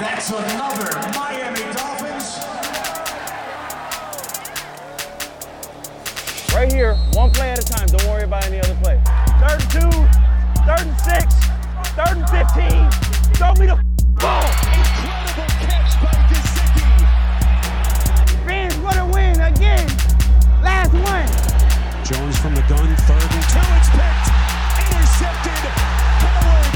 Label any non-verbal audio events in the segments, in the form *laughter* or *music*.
That's another Miami Dolphins. Right here, one play at a time. Don't worry about any other play. Third and two, third and six, third and 15. Throw me the ball. Incredible catch by Gesicki. Fans want to win again. Last one. Jones from the gun, third and two. Two, it's picked. Intercepted. Howard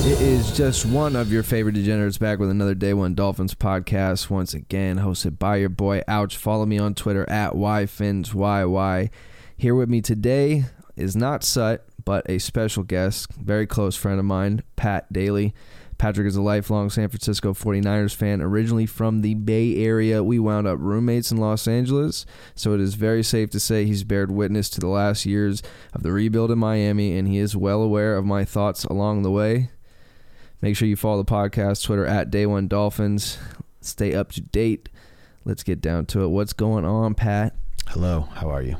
It is just one of your favorite degenerates back with another Day One Dolphins podcast. Once again, hosted by your boy Ouch. Follow me on Twitter at YFinsYY. Here with me today is not Sut, but a special guest, very close friend of mine, Pat Daly. Patrick is a lifelong San Francisco 49ers fan, originally from the Bay Area. We wound up roommates in Los Angeles, so it is very safe to say he's bared witness to the last years of the rebuild in Miami, and he is well aware of my thoughts along the way. Make sure you follow the podcast Twitter at Day One Dolphins. Stay up to date. Let's get down to it. What's going on, Pat? Hello, how are you?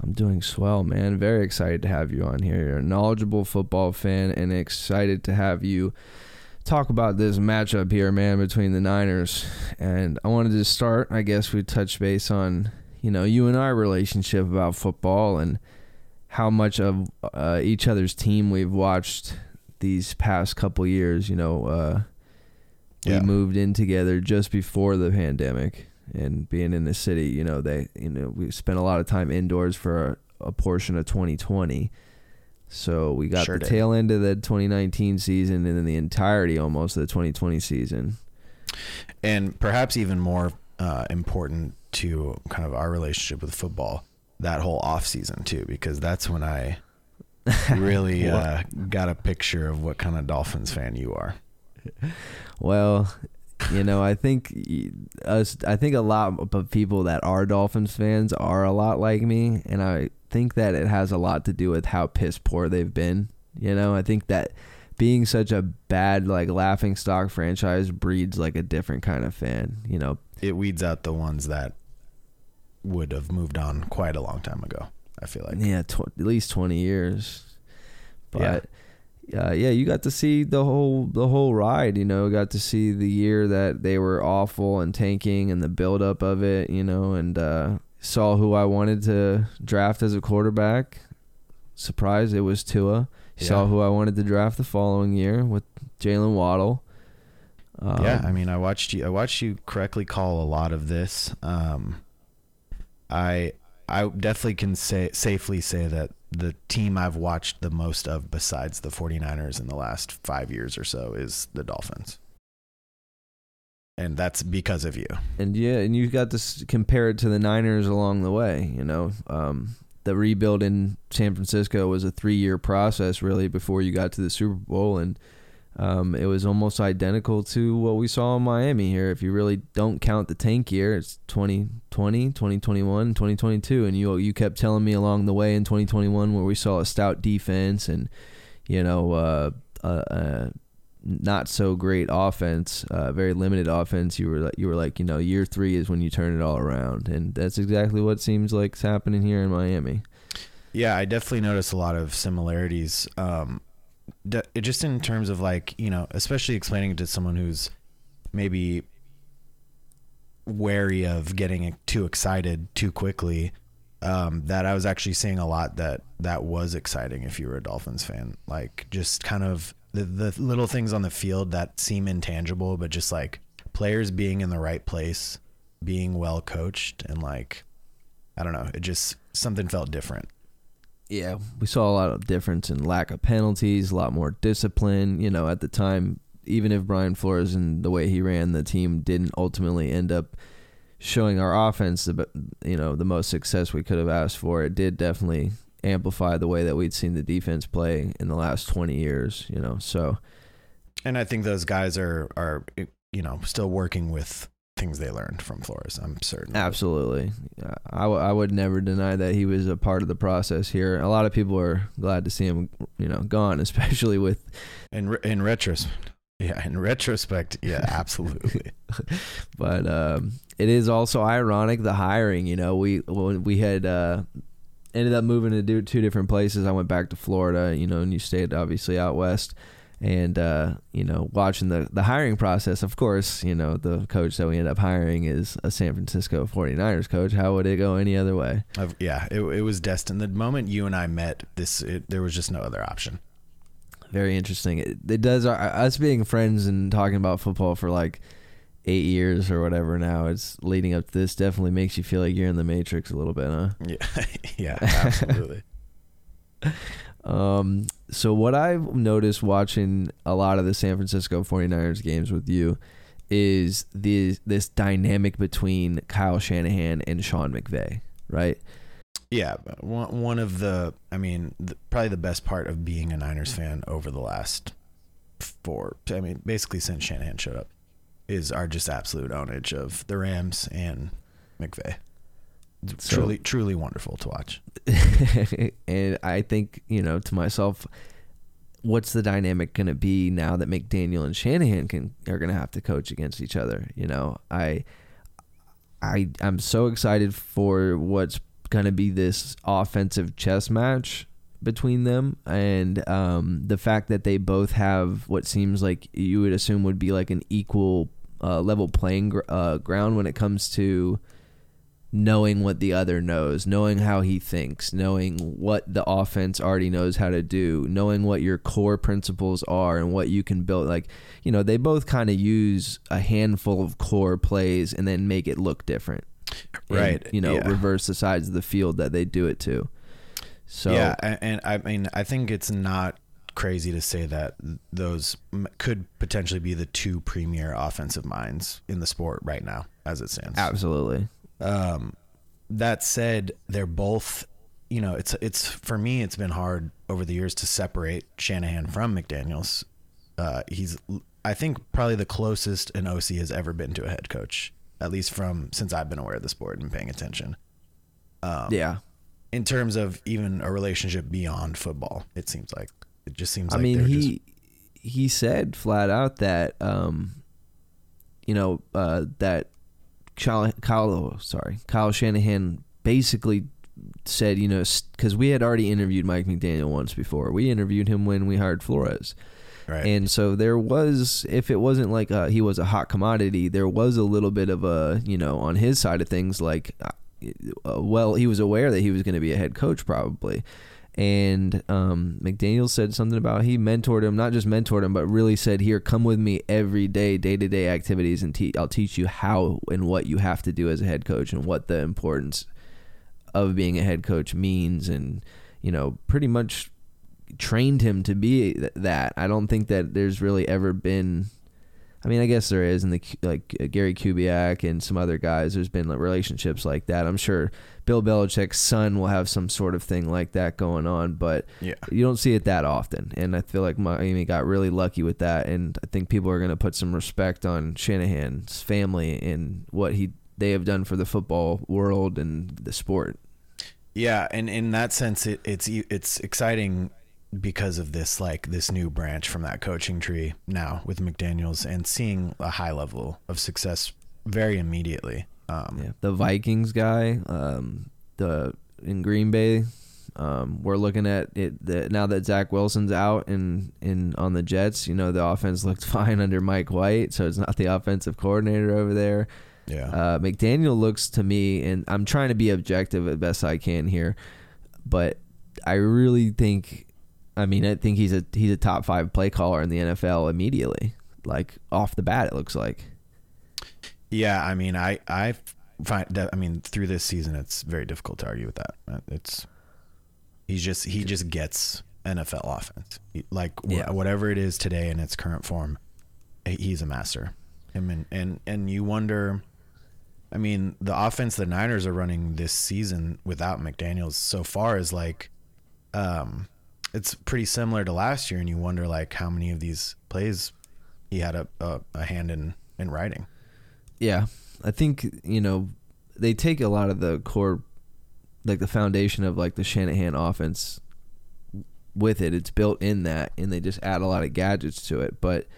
I'm doing swell, man. Very excited to have you on here. You're a knowledgeable football fan and excited to have you talk about this matchup here, man, between the Niners. And I wanted to start, I guess we touch base on, you know, you and our relationship about football and how much of uh, each other's team we've watched these past couple years. You know, uh, Yeah. we moved in together just before the pandemic and being in the city you know they you know we spent a lot of time indoors for a, a portion of 2020 so we got Sure the did. tail end of the 2019 season and then the entirety almost of the 2020 season And perhaps even more uh, important to kind of our relationship with football, that whole off season too, because that's when I *laughs* really uh, got a picture of what kind of Dolphins fan you are. *laughs* well you know i think us i think a lot of people that are dolphins fans are a lot like me and i think that it has a lot to do with how piss poor they've been you know i think that being such a bad like laughing stock franchise breeds like a different kind of fan you know It weeds out the ones that would have moved on quite a long time ago. I feel like. yeah tw- at least 20 years but uh, yeah you got to see the whole the whole ride you know got to see the year that they were awful and tanking and the buildup of it you know and uh, saw who i wanted to draft as a quarterback surprise it was tua saw who i wanted to draft the following year with jalen waddle um, yeah, I mean, I watched you. I watched you correctly call a lot of this. Um, I I definitely can say safely say that the team I've watched the most of, besides the 49ers in the last five years or so, is the Dolphins, and that's because of you. and yeah, and you got to compare it to the Niners along the way. You know, um, the rebuild in San Francisco was a three-year process, really, before you got to the Super Bowl, and um, it was almost identical to what we saw in Miami here. If you really don't count the tank year, it's 2020, 2021, 2022, and you you kept telling me along the way in 2021 where we saw a stout defense and you know uh, uh, uh, not so great offense, uh, very limited offense. You were like, you were like, you know, year three is when you turn it all around, and that's exactly what seems like is happening here in Miami. Yeah, I definitely noticed a lot of similarities. Um, just in terms of like you know, especially explaining it to someone who's maybe wary of getting too excited too quickly. Um, that I was actually seeing a lot that that was exciting if you were a Dolphins fan, like just kind of the the little things on the field that seem intangible, but just like players being in the right place, being well coached, and like I don't know, it just something felt different. Yeah, we saw a lot of difference in lack of penalties, a lot more discipline. You know, at the time, even if Brian Flores and the way he ran the team didn't ultimately end up showing our offense the you know the most success we could have asked for, it did definitely amplify the way that we'd seen the defense play in the last 20 years. You know, so And I think those guys are are you know still working with things they learned from Flores. I'm certain. Absolutely. I, w- I would never deny that he was a part of the process here. A lot of people are glad to see him, you know, gone, *laughs* especially with In re- in retrospect, yeah. In retrospect, yeah, *laughs* absolutely. *laughs* but um, it is also ironic the hiring. You know, we when we had uh, ended up moving to do two different places. I went back to Florida, you know, and you stayed obviously out west. And uh, you know, watching the the hiring process, of course, you know, the coach that we end up hiring is a San Francisco 49ers coach. How would it go any other way? Of- yeah, it, it was destined. The moment you and I met, this it, there was just no other option. Very interesting. It, it does our, us being friends and talking about football for like eight years or whatever now. It's leading up to this. Definitely makes you feel like you're in the Matrix a little bit, huh? Yeah, *laughs* yeah, absolutely. *laughs* Um, so what I've noticed watching a lot of the San Francisco 49ers games with you is the this dynamic between Kyle Shanahan and Sean McVay, right? Yeah, one one of the, I mean, the, probably the best part of being a Niners fan over the last four, I mean, basically since Shanahan showed up, is our just absolute ownage of the Rams and McVay. So- truly, truly wonderful to watch. *laughs* and I think, you know, to myself, what's the dynamic going to be now that McDaniel and Shanahan can are going to have to coach against each other? You know, I, I, I'm so excited for what's going to be this offensive chess match between them, and um, the fact that they both have what seems like you would assume would be like an equal uh, level playing gr- uh, ground when it comes to knowing what the other knows, knowing how he thinks, knowing what the offense already knows how to do, knowing what your core principles are and what you can build. Like, you know, they both kind of use a handful of core plays and then make it look different. And, Right, you know, yeah. reverse the sides of the field that they do it to. So, yeah, and, and I mean, I think it's not crazy to say that those could potentially be the two premier offensive minds in the sport right now, as it stands. absolutely. Um, that said, they're both, you know, it's it's for me, it's been hard over the years to separate Shanahan from McDaniel's. Uh, he's, I think, probably the closest an OC has ever been to a head coach, at least from since I've been aware of the sport and paying attention. Um, yeah. In terms of even a relationship beyond football, it seems like it just seems I like mean, he he said flat out that um, you know, uh, that Kyle, Kyle, sorry, Kyle Shanahan basically said, you know, because we had already interviewed Mike McDaniel once before. We interviewed him when we hired Flores. right. And so there was, if it wasn't like uh he was a hot commodity, there was a little bit of a, you know, on his side of things, like, uh, well, he was aware that he was going to be a head coach probably. And um, McDaniel said something about he mentored him, not just mentored him, but really said, "Here, come with me every day, day to day activities, and te- I'll teach you how and what you have to do as a head coach, and what the importance of being a head coach means." And you know, pretty much trained him to be th- that. I don't think that there's really ever been. I mean, I guess there is and the like uh, Gary Kubiak and some other guys. There's been like, relationships like that. I'm sure Bill Belichick's son will have some sort of thing like that going on, but Yeah. you don't see it that often. And I feel like Miami got really lucky with that. And I think people are going to put some respect on Shanahan's family and what he they have done for the football world and the sport. Yeah, and in that sense, it, it's it's exciting because of this like this new branch from that coaching tree now with McDaniel's and seeing a high level of success very immediately. Um, Yeah, the Vikings guy, um, the in Green Bay, um, we're looking at it the, now that Zach Wilson's out and in on the Jets. You know, the offense looked *laughs* fine under Mike White, so it's not the offensive coordinator over there. Yeah. Uh, McDaniel looks to me, and I'm trying to be objective as best I can here, but I really think, I mean, I think he's a he's a top five play caller in the NFL immediately, like off the bat. It looks like. Yeah, I mean, I I find that I mean through this season, it's very difficult to argue with that. Uh, It's he's just he just gets NFL offense, like wh- Yeah. whatever it is today in its current form. He's a master. Him and and and you wonder. I mean, the offense the Niners are running this season without McDaniel's so far is like, um, it's pretty similar to last year, and you wonder like how many of these plays he had a a, a hand in in writing. Yeah, I think you know they take a lot of the core, like the foundation of like the Shanahan offense with it. It's built in that, and they just add a lot of gadgets to it. But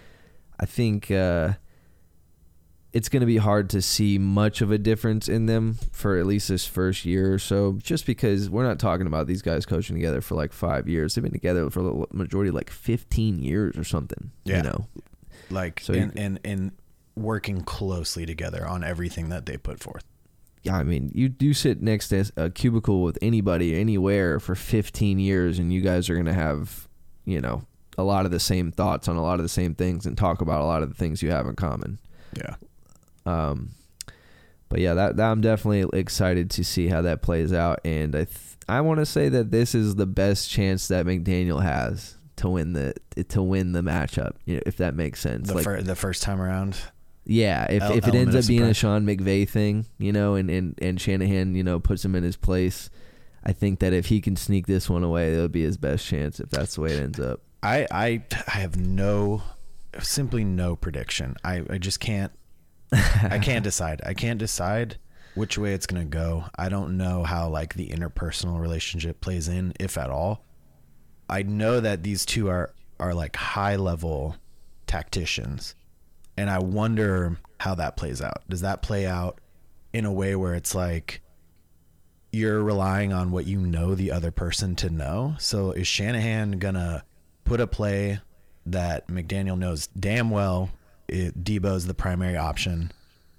I think uh, it's going to be hard to see much of a difference in them for at least this first year or so, just because we're not talking about these guys coaching together for like five years. They've been together for the majority like 15 years or something. Yeah. You know, like So you- and, and and working closely together on everything that they put forth. yeah, I mean, you do sit next to a cubicle with anybody anywhere for 15 years, and you guys are going to have, you know, a lot of the same thoughts on a lot of the same things and talk about a lot of the things you have in common. Yeah. Um, but yeah, that, that I'm definitely excited to see how that plays out, and I th- I want to say that this is the best chance that McDaniel has to win the to win the matchup, you know, if that makes sense. The Like, fir- the first time around. yeah, if, El- if it ends up being a. Sean McVay thing, you know, and, and, and Shanahan, you know, puts him in his place, I think that if he can sneak this one away, it'll be his best chance if that's the way it ends up. I I I have no simply no prediction. I I just can't I can't *laughs* decide. I can't decide which way it's going to go. I don't know how like the interpersonal relationship plays in if at all. I know that these two are are like high level tacticians and I wonder how that plays out. Does that play out in a way where it's like you're relying on what you know the other person to know? So is Shanahan gonna put a play that McDaniel knows damn well it, Debo's the primary option,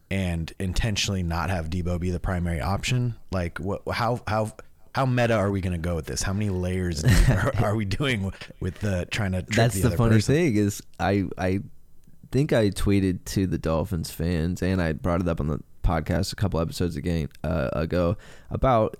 and intentionally not have Debo be the primary option? Like, what? How how how meta are we gonna go with this? How many layers *laughs* are, are we doing with the trying to? That's the, the, other funny person? thing is I I think I tweeted to the Dolphins fans and I brought it up on the podcast a couple episodes again uh, ago about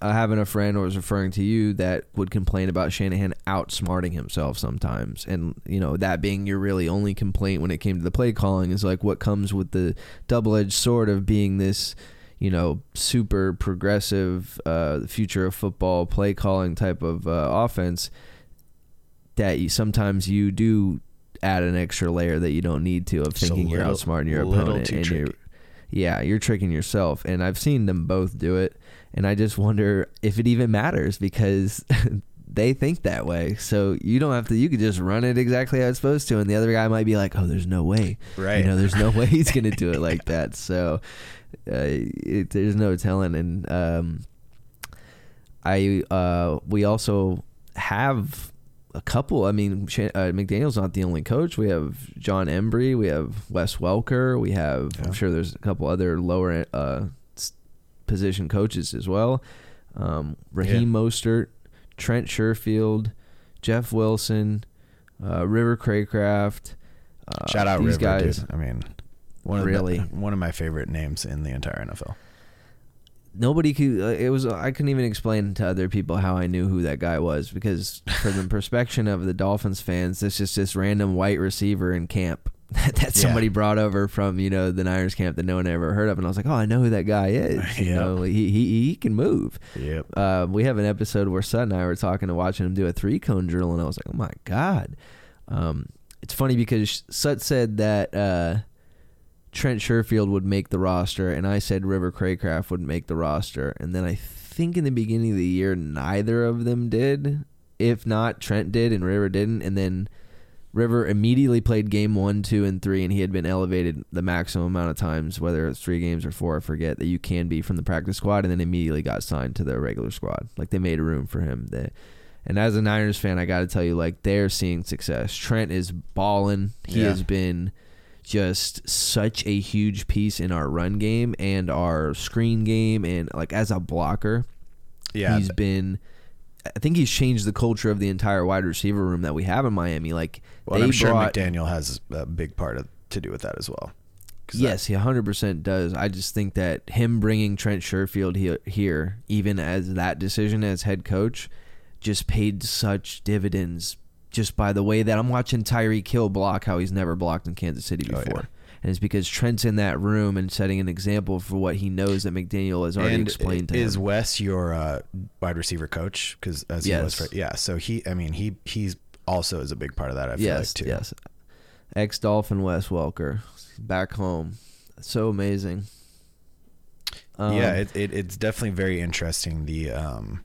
having a friend or was referring to you that would complain about Shanahan outsmarting himself sometimes, and you know that being your really only complaint when it came to the play calling is like what comes with the double edged sword of being this you know super progressive uh, future of football play calling type of uh, offense that you, sometimes you do add an extra layer that you don't need to of thinking you're outsmarting your opponent and you're yeah you're tricking yourself. And I've seen them both do it and I just wonder if it even matters because *laughs* they think that way so you don't have to you could just run it exactly how it's supposed to and the other guy might be like oh there's no way Right. you know there's no way he's *laughs* gonna do it like that so uh, it, there's no telling and um I uh we also have a couple. I mean, uh, McDaniel's not the only coach. We have Jon Embree. We have Wes Welker. We have. I'm sure there's a couple other lower uh, position coaches as well. Um, Raheem Mostert, Trent Sherfield, Jeff Wilson, uh, River Craycraft. Uh, Shout out these River, guys. dude. I mean, one of Really? the, one of my favorite names in the entire NFL. nobody could uh, it was i couldn't even explain to other people how i knew who that guy was because from the *laughs* perspective of the dolphins fans it's just this random white receiver in camp *laughs* that somebody brought over from you know the niners camp that no one ever heard of. And i was like oh i know who that guy is. *laughs* You know he, he, he can move. Yep. uh, we have an episode where Sutton and I were talking and watching him do a three cone drill, and I was like, "Oh my god!" Um, it's funny because Sut said that uh, Trent Sherfield would make the roster, and I said River Craycraft would make the roster, and then I think in the beginning of the year neither of them did. If not, Trent did and River didn't, and then River immediately played game one, two, and three, and he had been elevated the maximum amount of times, whether it's three games or four, I forget, that you can be from the practice squad, and then immediately got signed to the regular squad. Like they made room for him. They, and as a Niners fan, I got to tell you, like they're seeing success. Trent is balling. He Yeah. has been just such a huge piece in our run game and our screen game, and like as a blocker, Yeah. he's been. I think he's changed the culture of the entire wide receiver room that we have in Miami. Like well, they I'm sure brought, McDaniel has a big part of, to do with that as well. Yes, he 100% does. I just think that him bringing Trent Sherfield he- here, even as that decision as head coach, just paid such dividends just by the way that I'm watching Tyreek Hill block how he's never blocked in Kansas City Oh, before. yeah. And it's because Trent's in that room and setting an example for what he knows that McDaniel has already and explained to is him. Is Wes your uh, wide receiver coach? Because as he was for yeah, so he, I mean, he he's also is a big part of that. I feel yes, like too. yes. Ex Dolphin Wes Welker back home. So amazing. Um, yeah, it, it it's definitely very interesting the um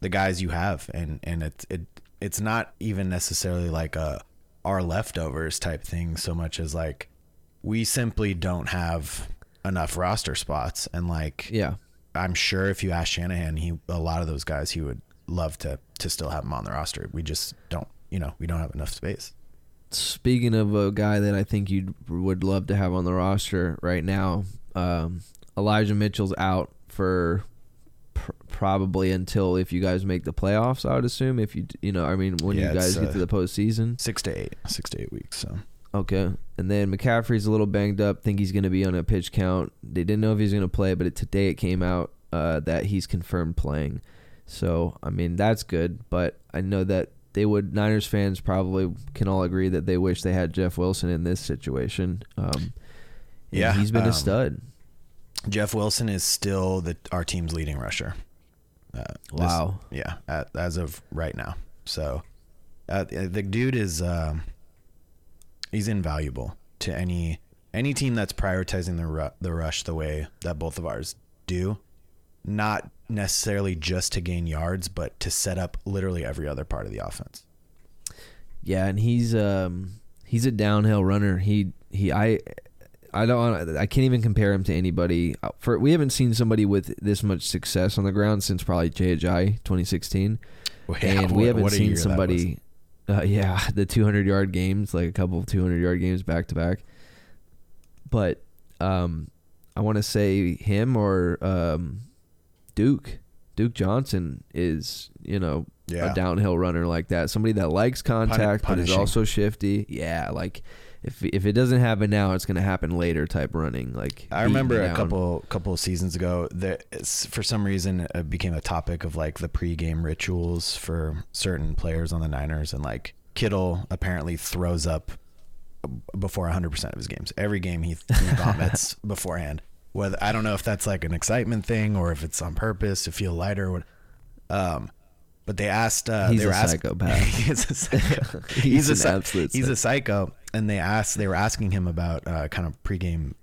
the guys you have and and it's it it's not even necessarily like a our leftovers type thing so much as like we simply don't have enough roster spots. And like, Yeah. I'm sure if you ask Shanahan, he a lot of those guys he would love to to still have them on the roster. We just don't, you know, we don't have enough space. Speaking of a guy that I think you would love to have on the roster right now, um, Elijah Mitchell's out for pr- probably until if you guys make the playoffs. I would assume if you you know I mean when Yeah, you guys it's, get uh, to the postseason. Six to eight, six to eight weeks. So Okay, and then McCaffrey's a little banged up. Think he's going to be on a pitch count. They didn't know if he's going to play, but it, today it came out uh, that he's confirmed playing. So I mean that's good, but I know that they would Niners fans probably can all agree that they wish they had Jeff Wilson in this situation. Um, Yeah, he's been um, a stud. Jeff Wilson is still the our team's leading rusher. Uh, this- Wow. yeah, at, as of right now. So uh, the dude is um, he's invaluable to any any team that's prioritizing the ru- the rush the way that both of ours do. Not necessarily just to gain yards, but to set up literally every other part of the offense. Yeah, and he's um he's a downhill runner. He he I I don't I can't even compare him to anybody. Uh, For we haven't seen somebody with this much success on the ground since probably Jay Ajayi 2016. Well, yeah, and we what- haven't what seen somebody uh, yeah, *laughs* the 200 yard games, like a couple of 200 yard games back to back. But um I want to say him or um Duke Duke Johnson is, you know, Yeah. a downhill runner like that. Somebody that likes contact but is also shifty. Yeah, like if if it doesn't happen now, it's going to happen later type running. Like I remember a down. couple couple of seasons ago that for some reason it became a topic of like the pregame rituals for certain players on the Niners, and like Kittle apparently throws up before 100 percent of his games. Every game he, he *laughs* vomits beforehand. Whether I don't know if that's like an excitement thing or if it's on purpose to feel lighter. or What, um, but they asked. Uh, He's they were a asking, psychopath. *laughs* he's a psycho. *laughs* He's *laughs* he's, a an psy- absolute he's a psycho. And they asked. They were asking him about uh, kind of pregame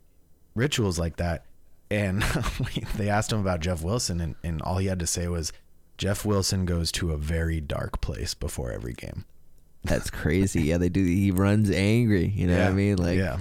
rituals like that. And they asked him about Jeff Wilson, and, and all he had to say was, Jeff Wilson goes to a very dark place before every game. That's crazy. yeah, they do. He runs angry. You know what I mean? Like, yeah.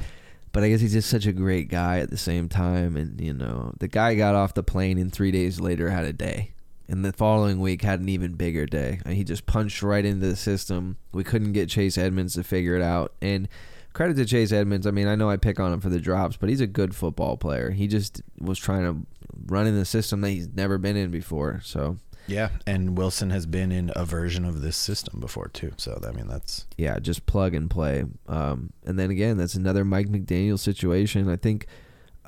But I guess he's just such a great guy at the same time. And you know, the guy got off the plane and three days later had a day, and the following week had an even bigger day. And he just punched right into the system. We couldn't get Chase Edmonds to figure it out. And credit to Chase Edmonds. I mean, I know I pick on him for the drops, but he's a good football player. He just was trying to run in the system that he's never been in before. So Yeah, and Wilson has been in a version of this system before too. So I mean, that's yeah, just plug and play. Um, and then again, that's another Mike McDaniel situation. I think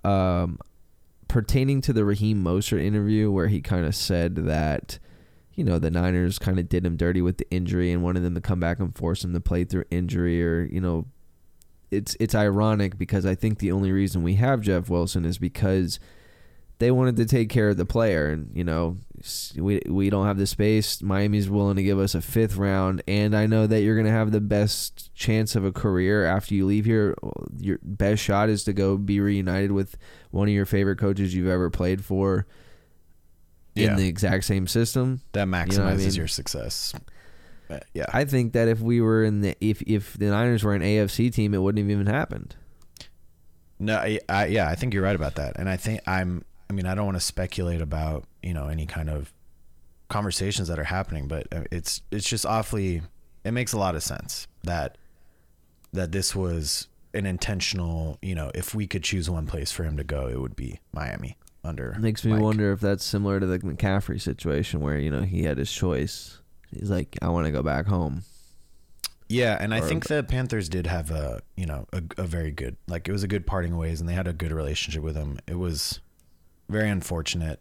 um, pertaining to the Raheem Mostert interview, where he kind of said that you know the Niners kind of did him dirty with the injury and wanted them to come back and force him to play through injury, or you know, it's it's ironic because I think the only reason we have Jeff Wilson is because they wanted to take care of the player and you know we we don't have the space Miami's willing to give us a fifth round and I know that you're going to have the best chance of a career after you leave here your best shot is to go be reunited with one of your favorite coaches you've ever played for in the exact same system that maximizes You know I mean? your success. Uh, yeah, I think that if we were in the if if the Niners were an AFC team it wouldn't have even happened No, I, I, yeah, I think you're right about that, and I think I'm. I mean, I don't want to speculate about you know any kind of conversations that are happening, but uh, it's it's just awfully. It makes a lot of sense that that this was an intentional. You know, if we could choose one place for him to go, it would be Miami. Under Makes me Mike. wonder if that's similar to the McCaffrey situation where, you know, he had his choice. He's like, I want to go back home. Yeah, and I think the Panthers did have a you know a, a very good like it was a good parting ways, and they had a good relationship with him. It was very unfortunate.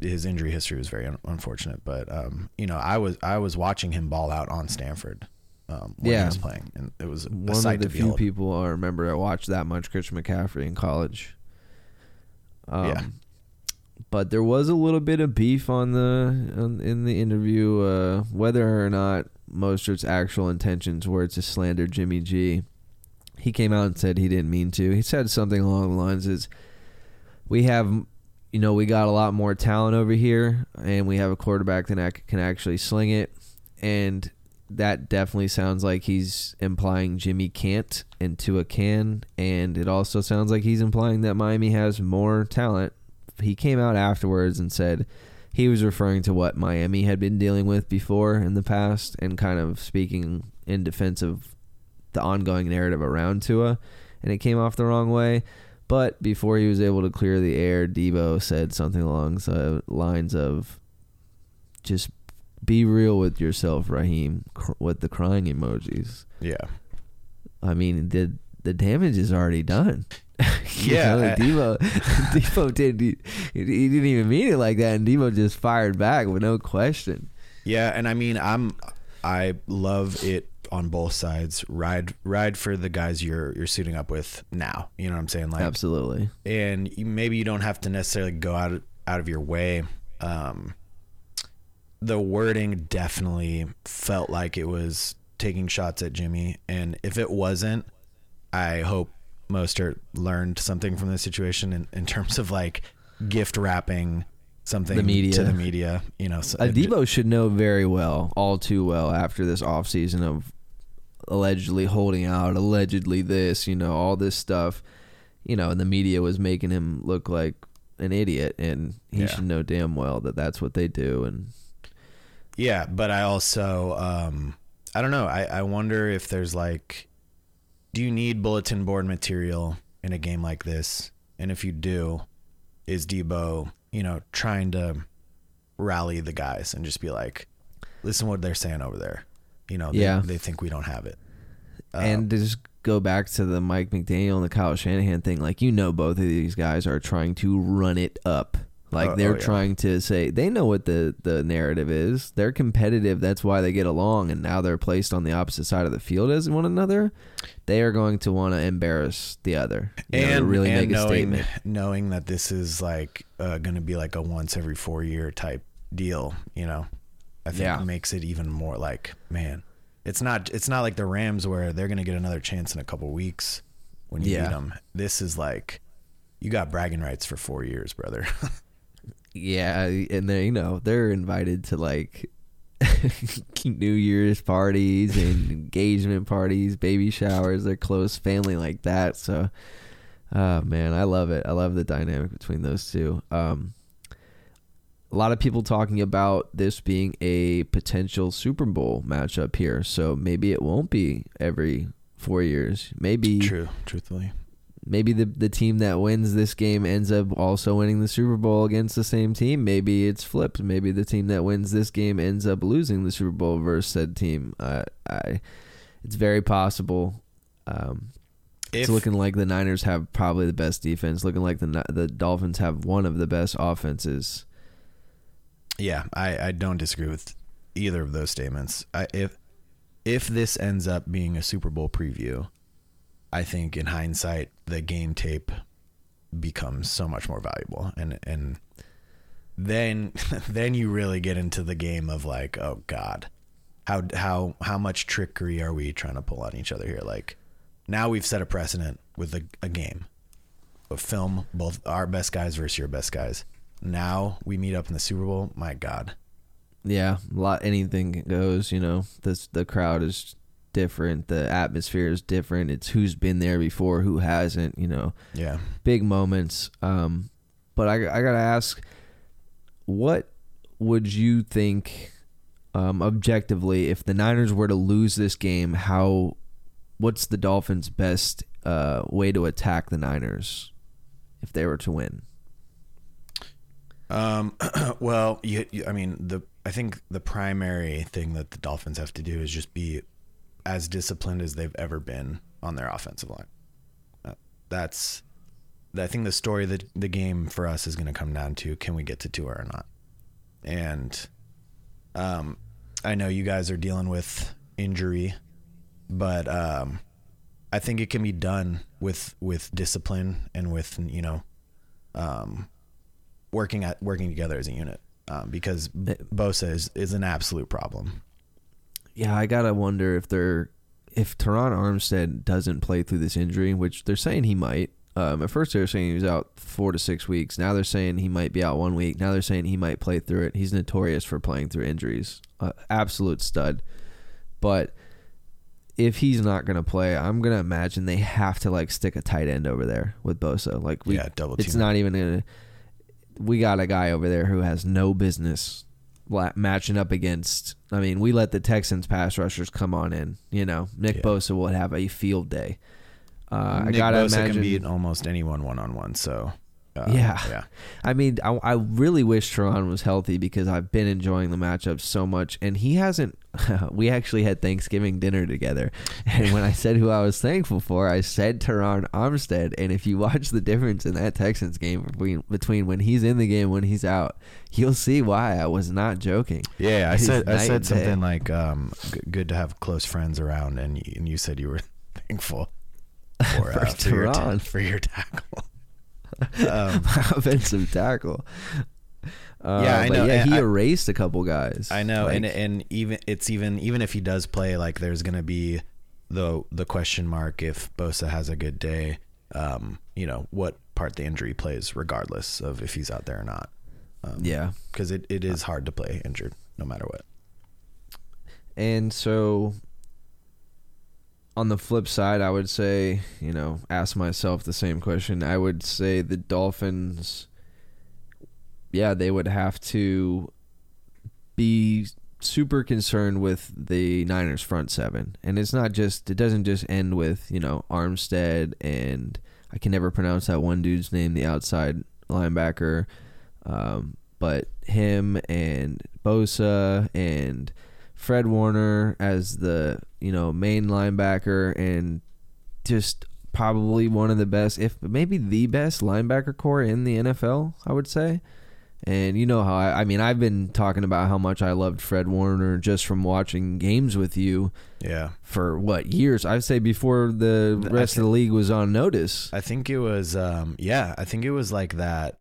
His injury history was very un- unfortunate, but um, you know I was I was watching him ball out on Stanford um, when Yeah. he was playing, and it was a One sight of the to few people I remember I watched that much Christian McCaffrey in college. Um, Yeah. But there was a little bit of beef on the on, in the interview, uh, whether or not Mostert's actual intentions were to slander Jimmy G. He came out and said he didn't mean to. He said something along the lines is, "We have, you know, we got a lot more talent over here, and we have a quarterback that can actually sling it." And that definitely sounds like he's implying Jimmy can't and Tua can, and it also sounds like he's implying that Miami has more talent. He came out afterwards and said he was referring to what Miami had been dealing with before in the past, and kind of speaking in defense of the ongoing narrative around Tua, and it came off the wrong way. But before he was able to clear the air, Debo said something along the lines of just be real with yourself, Raheem, cr- with the crying emojis. Yeah. I mean, the the damage is already done. *laughs* Yeah, know, Debo, Debo *laughs* did he, he didn't even mean it like that, and Debo just fired back with no question. Yeah, and I mean, I'm I love it on both sides. Ride ride for the guys you're you're suiting up with now. You know what I'm saying? Like Absolutely. and you, maybe you don't have to necessarily go out out of your way. Um, the wording definitely felt like it was taking shots at Jimmy, and if it wasn't, I hope Mostert learned something from this situation in, in terms of like gift wrapping something The media. to the media. You know, so, Uh, Debo should know very well, all too well, after this offseason of allegedly holding out, allegedly this, you know, all this stuff. You know, and the media was making him look like an idiot, and he Yeah. should know damn well that that's what they do. And Yeah, but I also um I don't know. I I wonder if there's like do you need bulletin board material in a game like this? And if you do, is Debo, you know, trying to rally the guys and just be like, listen what they're saying over there. You know, they, Yeah. they think we don't have it. Um, and to just go back to the Mike McDaniel and the Kyle Shanahan thing, like you know, both of these guys are trying to run it up. Like Oh, they're oh, yeah. trying to say they know what the the narrative is. They're competitive. That's why they get along. And now they're placed on the opposite side of the field as one another. They are going to want to embarrass the other you know, and really and make a knowing, statement. knowing that this is like uh, going to be like a once every four year type deal, you know, I think Yeah. makes it even more like, man, it's not it's not like the Rams where they're going to get another chance in a couple weeks when you Yeah. beat them. This is like you got bragging rights for four years, brother. *laughs* Yeah, and they you know they're invited to like *laughs* New Year's parties and *laughs* engagement parties, baby showers. They're close family like that. So, uh, man, I love it. I love the dynamic between those two. Um, a lot of people talking about this being a potential Super Bowl matchup here. So maybe it won't be every four years. Maybe True, truthfully. Maybe the the team that wins this game ends up also winning the Super Bowl against the same team. Maybe it's flipped. Maybe the team that wins this game ends up losing the Super Bowl versus said team. I, I it's very possible. Um, If, it's looking like the Niners have probably the best defense. Looking like the the Dolphins have one of the best offenses. Yeah, I, I don't disagree with either of those statements. I, if if this ends up being a Super Bowl preview, I think in hindsight the game tape becomes so much more valuable, and and then *laughs* then you really get into the game of like, oh God, how how how much trickery are we trying to pull on each other here? Like now we've set a precedent with a, a game, a film, both our best guys versus your best guys. Now we meet up in the Super Bowl. My God, Yeah, a lot anything goes. You know, this the crowd is different. The atmosphere is different. It's who's been there before, who hasn't. You know, yeah. big moments. Um, but I, I gotta ask, what would you think, um, objectively, if the Niners were to lose this game? How, what's the Dolphins' best uh, way to attack the Niners if they were to win? Um, *clears throat* well, you, you, I mean, the I think the primary thing that the Dolphins have to do is just be as disciplined as they've ever been on their offensive line. Uh, that's, I think the story that the game for us is going to come down to: can we get to Tua or not? And, um, I know you guys are dealing with injury, but um, I think it can be done with with discipline and with you know, um, working at working together as a unit um, because Bosa is, is an absolute problem. Yeah, I gotta wonder if they're if Terron Armstead doesn't play through this injury, which they're saying he might. Um, at first they were saying he was out four to six weeks. Now they're saying he might be out one week. Now they're saying he might play through it. He's notorious for playing through injuries. Uh, absolute stud. but if he's not gonna play, I'm gonna imagine they have to like stick a tight end over there with Bosa. Like we, Yeah, double It's not even gonna. We got a guy over there who has no business matching up against. I mean, we let the Texans pass rushers come on in. You know, Nick Yeah. Bosa will have a field day. Uh, I gotta Bosa imagine. can beat almost anyone one on one. So uh, Yeah. yeah. I mean, I, I really wish Terron was healthy because I've been enjoying the matchup so much, and he hasn't. *laughs* we actually had Thanksgiving dinner together, *laughs* and when I said who I was thankful for, I said Terron Armstead. And if you watch the difference in that Texans game between between when he's in the game when he's out, you'll see why I was not joking. Yeah, I said I said day. something like um, g- good to have close friends around, and you, and you said you were *laughs* thankful for, uh, For for, your for your tackle. Um, *laughs* offensive tackle. Uh, Yeah, I but know, Yeah, he I- erased a couple guys. I know, and and even it's even even if he does play, like there's gonna be the the question mark if Bosa has a good day. Um, you know what part the injury plays, regardless of if he's out there or not. Um, yeah. because it, it is hard to play injured, no matter what. And so on the flip side, I would say, you know, ask myself the same question. I would say the Dolphins yeah, they would have to be super concerned with the Niners front seven. And it's not just it doesn't just end with, you know, Armstead and I can never pronounce that one dude's name, the outside linebacker. Um, but him and Bosa and Fred Warner as the you know main linebacker and just probably one of the best, if maybe the best linebacker corps in the NFL, I would say. And you know how I, I mean, I've been talking about how much I loved Fred Warner just from watching games with you Yeah, for what years? I'd say before the rest of the league was on notice. I think it was. Um, yeah, I think it was like that.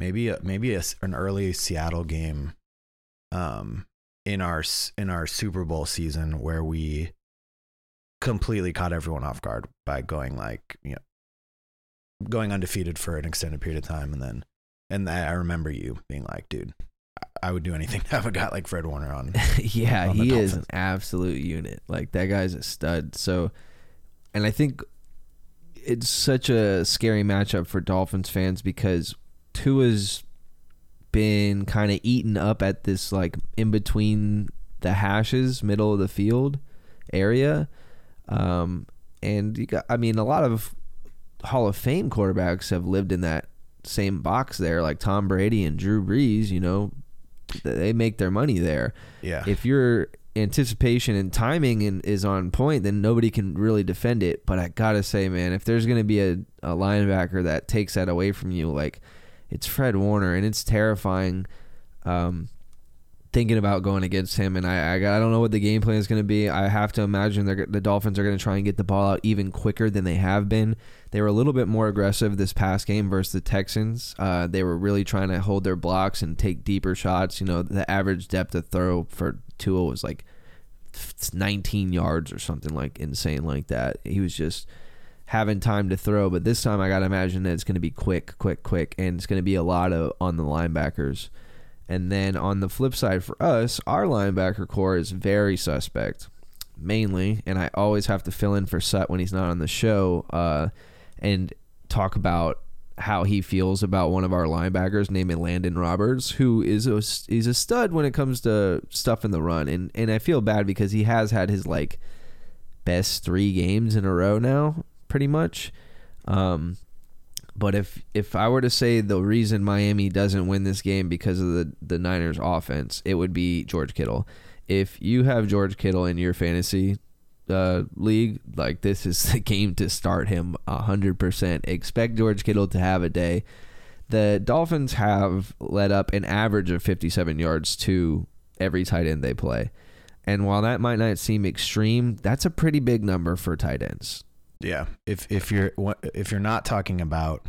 Maybe a, maybe a an early Seattle game, um, in our in our Super Bowl season where we completely caught everyone off guard by going like you know going undefeated for an extended period of time, and then and I remember you being like, dude, I- would do anything to have a guy like Fred Warner on. *laughs* yeah, on he is an absolute unit. Like that guy's a stud. So, and I think it's such a scary matchup for Dolphins fans because Tua's been kind of eaten up at this like in between the hashes, middle of the field area. Um, and you got, I mean, a lot of Hall of Fame quarterbacks have lived in that same box there, like Tom Brady and Drew Brees. You know, they make their money there. Yeah, If your anticipation and timing in, is on point, then nobody can really defend it. But I gotta say, man, if there's gonna be a, a linebacker that takes that away from you, like it's Fred Warner, and it's terrifying. Um, thinking about going against him, and I, I, I don't know what the game plan is going to be. I have to imagine the Dolphins are going to try and get the ball out even quicker than they have been. They were a little bit more aggressive this past game versus the Texans. Uh, they were really trying to hold their blocks and take deeper shots. You know, the average depth of throw for Tua was like 19 yards or something like insane like that. He was just having time to throw, but this time I got to imagine that it's going to be quick, quick, quick, and it's going to be a lot of on the linebackers. And then on the flip side for us, our linebacker corps is very suspect, mainly, and I always have to fill in for Sut when he's not on the show uh, and talk about how he feels about one of our linebackers named Landon Roberts, who is a he's a stud when it comes to stuff in the run, and and I feel bad because he has had his like best three games in a row now, pretty much. Um, but if if I were to say the reason Miami doesn't win this game because of the the Niners offense, it would be George Kittle. If you have George Kittle in your fantasy uh, league, like this is *laughs* the game to start him hundred percent. Expect George Kittle to have a day. The Dolphins have let up an average of 57 yards to every tight end they play. And while that might not seem extreme, that's a pretty big number for tight ends. Yeah, if if you're if you're not talking about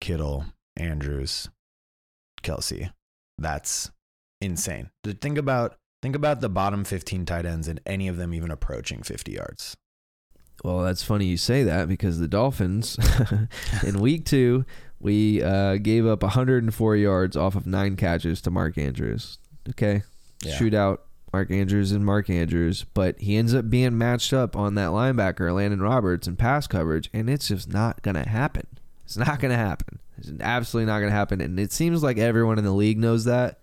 Kittle, Andrews, Kelce, that's insane. Think about think about the bottom 15 tight ends and any of them even approaching 50 yards. Well, that's funny you say that because the Dolphins *laughs* in week two, we uh, gave up 104 yards off of nine catches to Mark Andrews. Okay. Yeah. Shootout. Mark Andrews and Mark Andrews, but he ends up being matched up on that linebacker, Landon Roberts, in pass coverage, and it's just not going to happen. It's not going to happen. It's absolutely not going to happen. And it seems like everyone in the league knows that.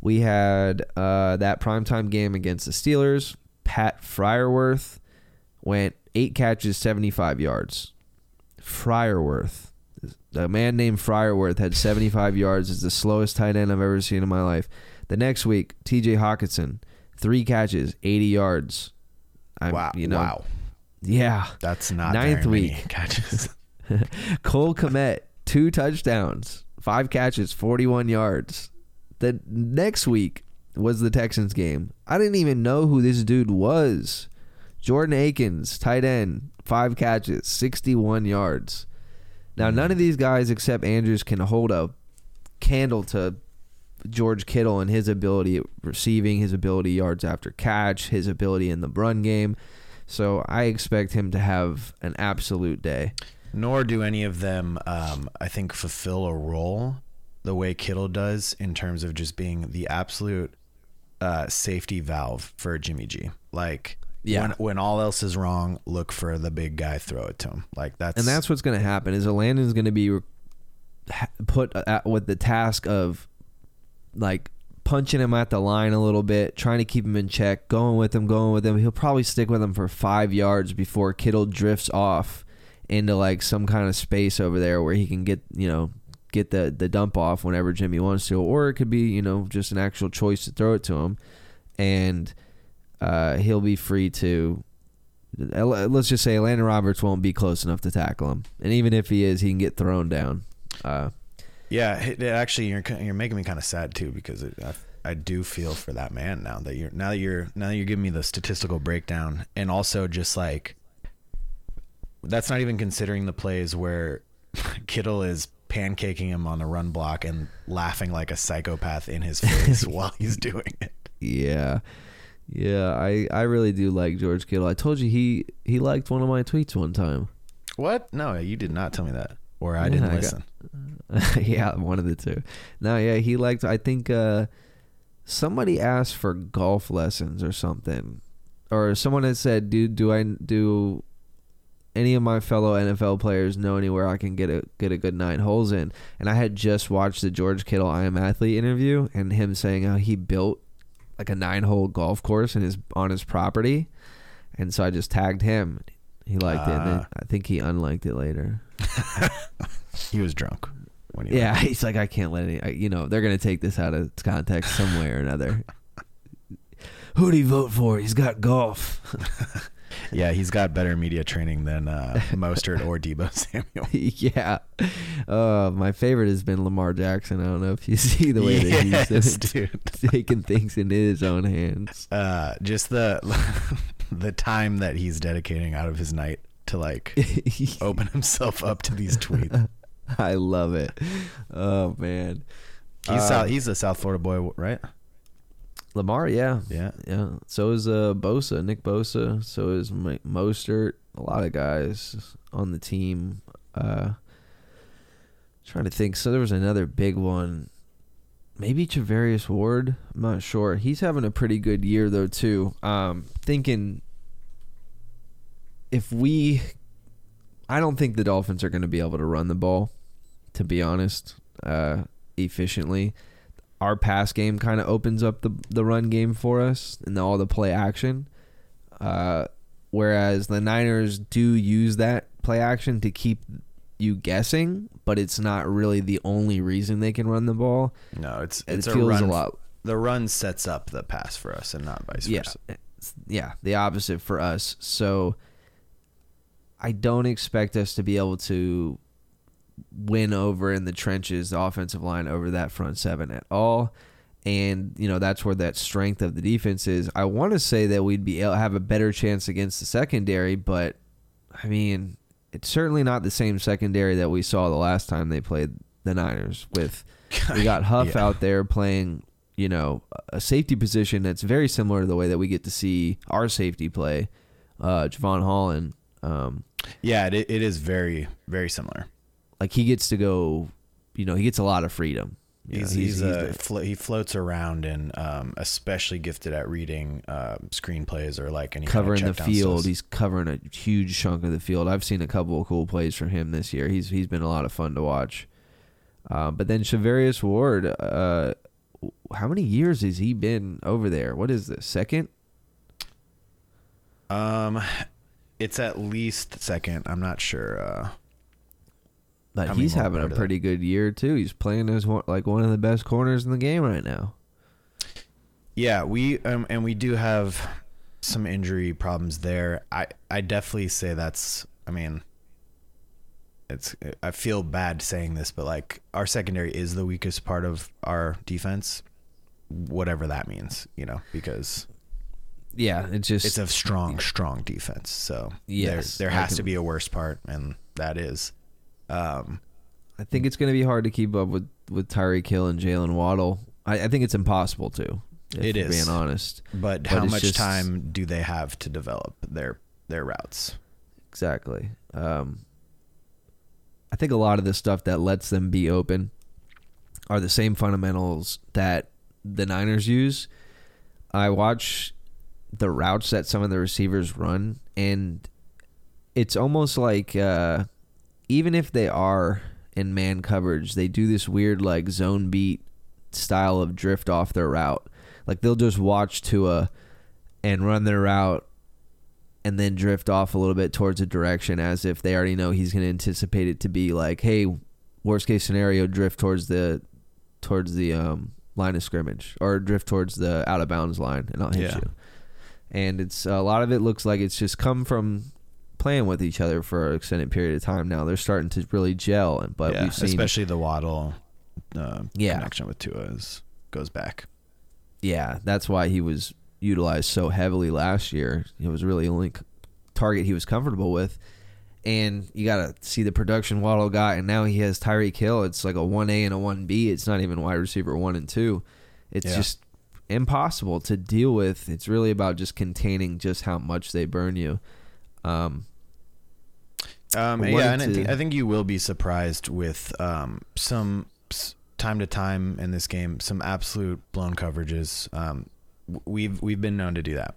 We had uh, that primetime game against the Steelers. Pat Freiermuth went eight catches, 75 yards. Freiermuth. A man named Freiermuth had 75 yards. Is the slowest tight end I've ever seen in my life. The next week, T.J. Hockenson, three catches, 80 yards. I'm, wow. You know, wow. Yeah. That's not Ninth week. catches. *laughs* *laughs* Cole Kmet, two touchdowns, five catches, 41 yards. The next week was the Texans game. I didn't even know who this dude was. Jordan Akins, tight end, five catches, 61 yards. Now, none of these guys except Andrews can hold a candle to George Kittle and his ability at receiving, his ability yards after catch, his ability in the run game. So I expect him to have an absolute day. Nor do any of them, um, I think, fulfill a role the way Kittle does in terms of just being the absolute uh, safety valve for Jimmy G. Like, Yeah. when, when all else is wrong, look for the big guy, throw it to him. Like that's and that's what's going to happen is Landon's going to be re- put at, with the task of like punching him at the line a little bit, trying to keep him in check, going with him, going with him. He'll probably stick with him for five yards before Kittle drifts off into like some kind of space over there where he can get you know get the the dump off whenever Jimmy wants to, or it could be you know just an actual choice to throw it to him, and uh, he'll be free to let's just say Landon Roberts won't be close enough to tackle him, and even if he is, he can get thrown down. Uh, yeah. It, it actually, you're you're making me kind of sad too because it, I, I do feel for that man now that you're now that you're now that you're giving me the statistical breakdown and also just like that's not even considering the plays where *laughs* Kittle is pancaking him on the run block and laughing like a psychopath in his face *laughs* while he's doing it. yeah, yeah, I I really do like George Kittle. I told you he he liked one of my tweets one time. What? No, you did not tell me that, or I Yeah, didn't I got- listen. *laughs* yeah, one of the two. No, yeah, he liked. I think uh, somebody asked for golf lessons or something, or someone had said, "Dude, do I do any of my fellow NFL players know anywhere I can get a get a good nine holes in?" And I had just watched the George Kittle I Am Athlete interview, and him saying how he built like a nine hole golf course in his on his property, and so I just tagged him. He liked it. And then Ah. I think he unliked it later. *laughs* He was drunk when he Yeah, he's like, I can't let any. I- You know, they're gonna take this out of its context some way or another. *laughs* Who'd he vote for? He's got golf. *laughs* Yeah, he's got better media training than uh, Mostert or Deebo Samuel. yeah. Uh, my favorite has been Lamar Jackson. I don't know if you see the way that Yes, he's dude. taking things into his own hands. Uh, just the the time that he's dedicating out of his night to like *laughs* open himself up to these tweets. *laughs* I love it. Oh man, He's Uh, South, he's a South Florida boy, right? Lamar. Yeah, Yeah. yeah. So is uh Bosa, Nick Bosa. So is M- Mostert. A lot of guys on the team. Uh, trying to think. So there was another big one. Maybe Charvarius Ward. I'm not sure. He's having a pretty good year though too. Um, thinking if we, I don't think the Dolphins are going to be able to run the ball. To be honest, uh, efficiently our pass game kind of opens up the the run game for us and all the play action. Uh, whereas the Niners do use that play action to keep you guessing, but it's not really the only reason they can run the ball. No, it's It it's a feels run. a lot. The run sets up the pass for us, and not vice Yeah, versa. yeah, the opposite for us. So I don't expect us to be able to win over in the trenches, the offensive line over that front seven at all. And you know that's where that strength of the defense is. I want to say that we'd be able have a better chance against the secondary, but I mean, it's certainly not the same secondary that we saw the last time they played the Niners. With we got *laughs* Huff Yeah. out there playing, you know, a safety position that's very similar to the way that we get to see our safety play, uh, Jevon Holland. Um, Yeah, it, it is very very similar. like he gets to go, you know, he gets a lot of freedom. You He's, know, he's, a, the- flo- he floats around and um, especially gifted at reading uh, screenplays or like any kind of covering the field. He's covering a huge chunk of the field. I've seen a couple of cool plays from him this year. He's he's been a lot of fun to watch. Uh, but then Charvarius Ward, uh, how many years has he been over there? What is this second? Um, it's at least second. I'm not sure. Uh, But How many he's more having a part of that? pretty good year too. He's playing as one, like one of the best corners in the game right now. yeah, we um, and we do have some injury problems there. I I definitely say that's. I mean, it's. I feel bad saying this, but like our secondary is the weakest part of our defense, whatever that means. You know, because Yeah, it's just it's a strong, strong defense. So Yes, there, there has to be a worst part, and that is. Um, I think it's going to be hard to keep up with with Tyreek Hill and Jaylen Waddle. I, I think it's impossible to. It being honest. but, But how much just- time do they have to develop their their routes? Exactly. Um, I think a lot of the stuff that lets them be open are the same fundamentals that the Niners use. I watch the routes that some of the receivers run, and it's almost like uh, even if they are in man coverage, they do this weird like zone beat style of drift off their route. Like they'll just watch Tua and run their route and then drift off a little bit towards a direction as if they already know he's going to anticipate it to be like, hey, worst case scenario, drift towards the towards the um, line of scrimmage or drift towards the out of bounds line, and I'll hit Yeah. you. And it's a lot of it looks like it's just come from playing with each other for an extended period of time. Now they're starting to really gel, and but yeah, we've seen especially the Waddle uh, Yeah. connection with Tua is, goes back. yeah, that's why he was utilized so heavily last year. It was really the only c- target he was comfortable with. And you got to see the production Waddle got, and now he has Tyreek Hill. It's like a 1A and a 1B. It's not even wide receiver 1 and 2. It's Yeah. just impossible to deal with. It's really about just containing just how much they burn you. Um, Um, yeah, and I think, I think you will be surprised with um, some time to time in this game, some absolute blown coverages. Um, we've we've been known to do that.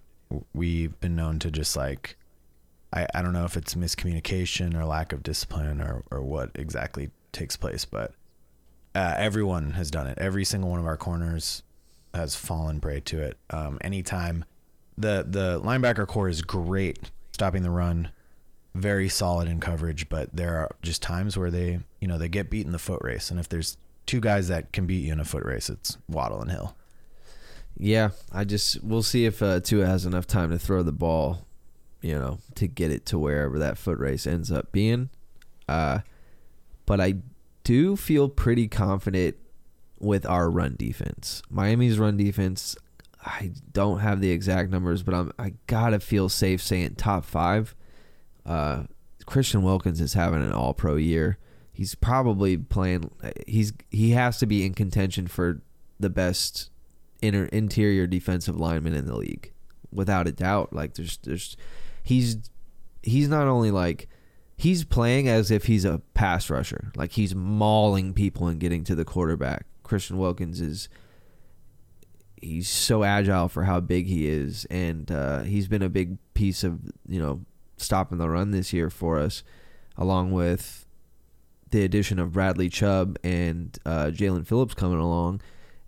We've been known to just like, I, I don't know if it's miscommunication or lack of discipline or or what exactly takes place, but uh, everyone has done it. Every single one of our corners has fallen prey to it. Um, anytime the the linebacker core is great stopping the run, very solid in coverage, but there are just times where they you know they get beat in the foot race, and if there's two guys that can beat you in a foot race, it's Waddle and Hill. Yeah, I just we'll see if uh, Tua has enough time to throw the ball, you know, to get it to wherever that foot race ends up being. Uh, but I do feel pretty confident with our run defense. Miami's run defense, I don't have the exact numbers, but I'm I gotta feel safe saying top five. Uh, Christian Wilkins is having an All Pro year. He's probably playing. He's he has to be in contention for the best inner interior defensive lineman in the league, without a doubt. Like there's there's he's he's not only like he's playing as if he's a pass rusher, like he's mauling people and getting to the quarterback. Christian Wilkins is he's so agile for how big he is, and uh, he's been a big piece of you know stopping the run this year for us, along with the addition of Bradley Chubb and uh, Jaelan Phillips coming along.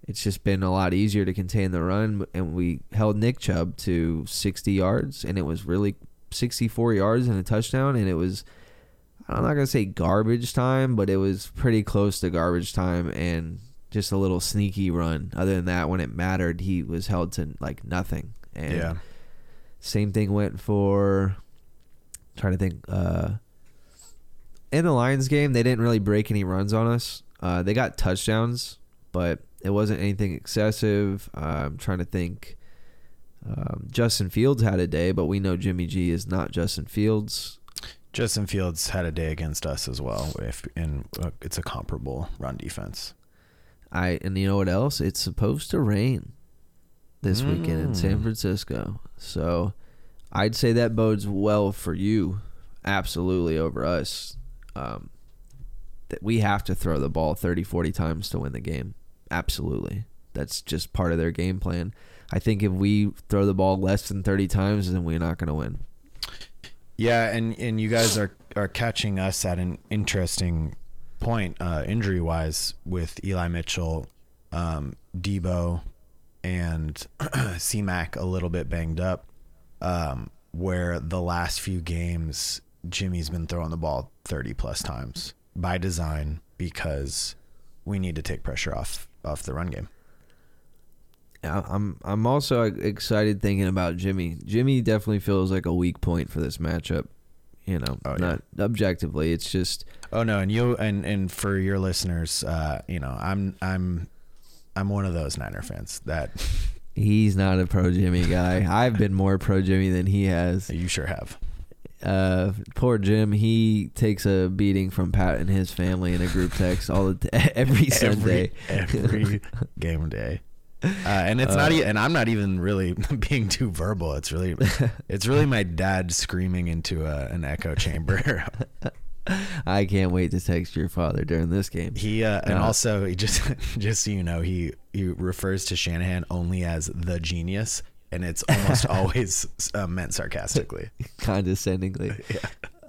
It's just been a lot easier to contain the run, and we held Nick Chubb to 60 yards, and it was really 64 yards and a touchdown, and it was. I'm not gonna say garbage time, but it was pretty close to garbage time and just a little sneaky run. Other than that, when it mattered, he was held to like nothing. And Yeah. same thing went for trying to think. Uh, in the Lions game, they didn't really break any runs on us. Uh, they got touchdowns, but it wasn't anything excessive. Uh, I'm trying to think. Um, Justin Fields had a day, but we know Jimmy G is not Justin Fields. Justin Fields had a day against us as well. If in uh, it's a comparable run defense. I and you know what else? It's supposed to rain this weekend in San Francisco. So I'd say that bodes well for you, absolutely over us. Um, that we have to throw the ball 30, 40 times to win the game. absolutely. That's just part of their game plan. I think if we throw the ball less than 30 times, then we're not going to win. Yeah, and and you guys are are catching us at an interesting point uh, injury wise with Eli Mitchell, um, Deebo, and *clears throat* CMAC a little bit banged up. Um, where the last few games Jimmy's been throwing the ball thirty plus times by design because we need to take pressure off off the run game. I'm I'm also excited thinking about Jimmy. Jimmy definitely feels like a weak point for this matchup. You know, Oh, yeah. not objectively. It's just Oh no, and you and and for your listeners, uh, you know, I'm I'm I'm one of those Niner fans that *laughs* he's not a pro Jimmy guy. *laughs* I've been more pro Jimmy than he has. you sure have. Uh, poor Jim. He takes a beating from Pat and his family in a group text all the t- *laughs* every Sunday. every, every game day. Uh, and it's not, e- and I'm not even really *laughs* being too verbal. It's really, *laughs* it's really my dad screaming into a, an echo chamber. *laughs* I can't wait to text your father during this game. he, uh, and Uh, also he just, just so you know, he he refers to Shanahan only as the genius, and it's almost always uh, meant sarcastically. condescendingly.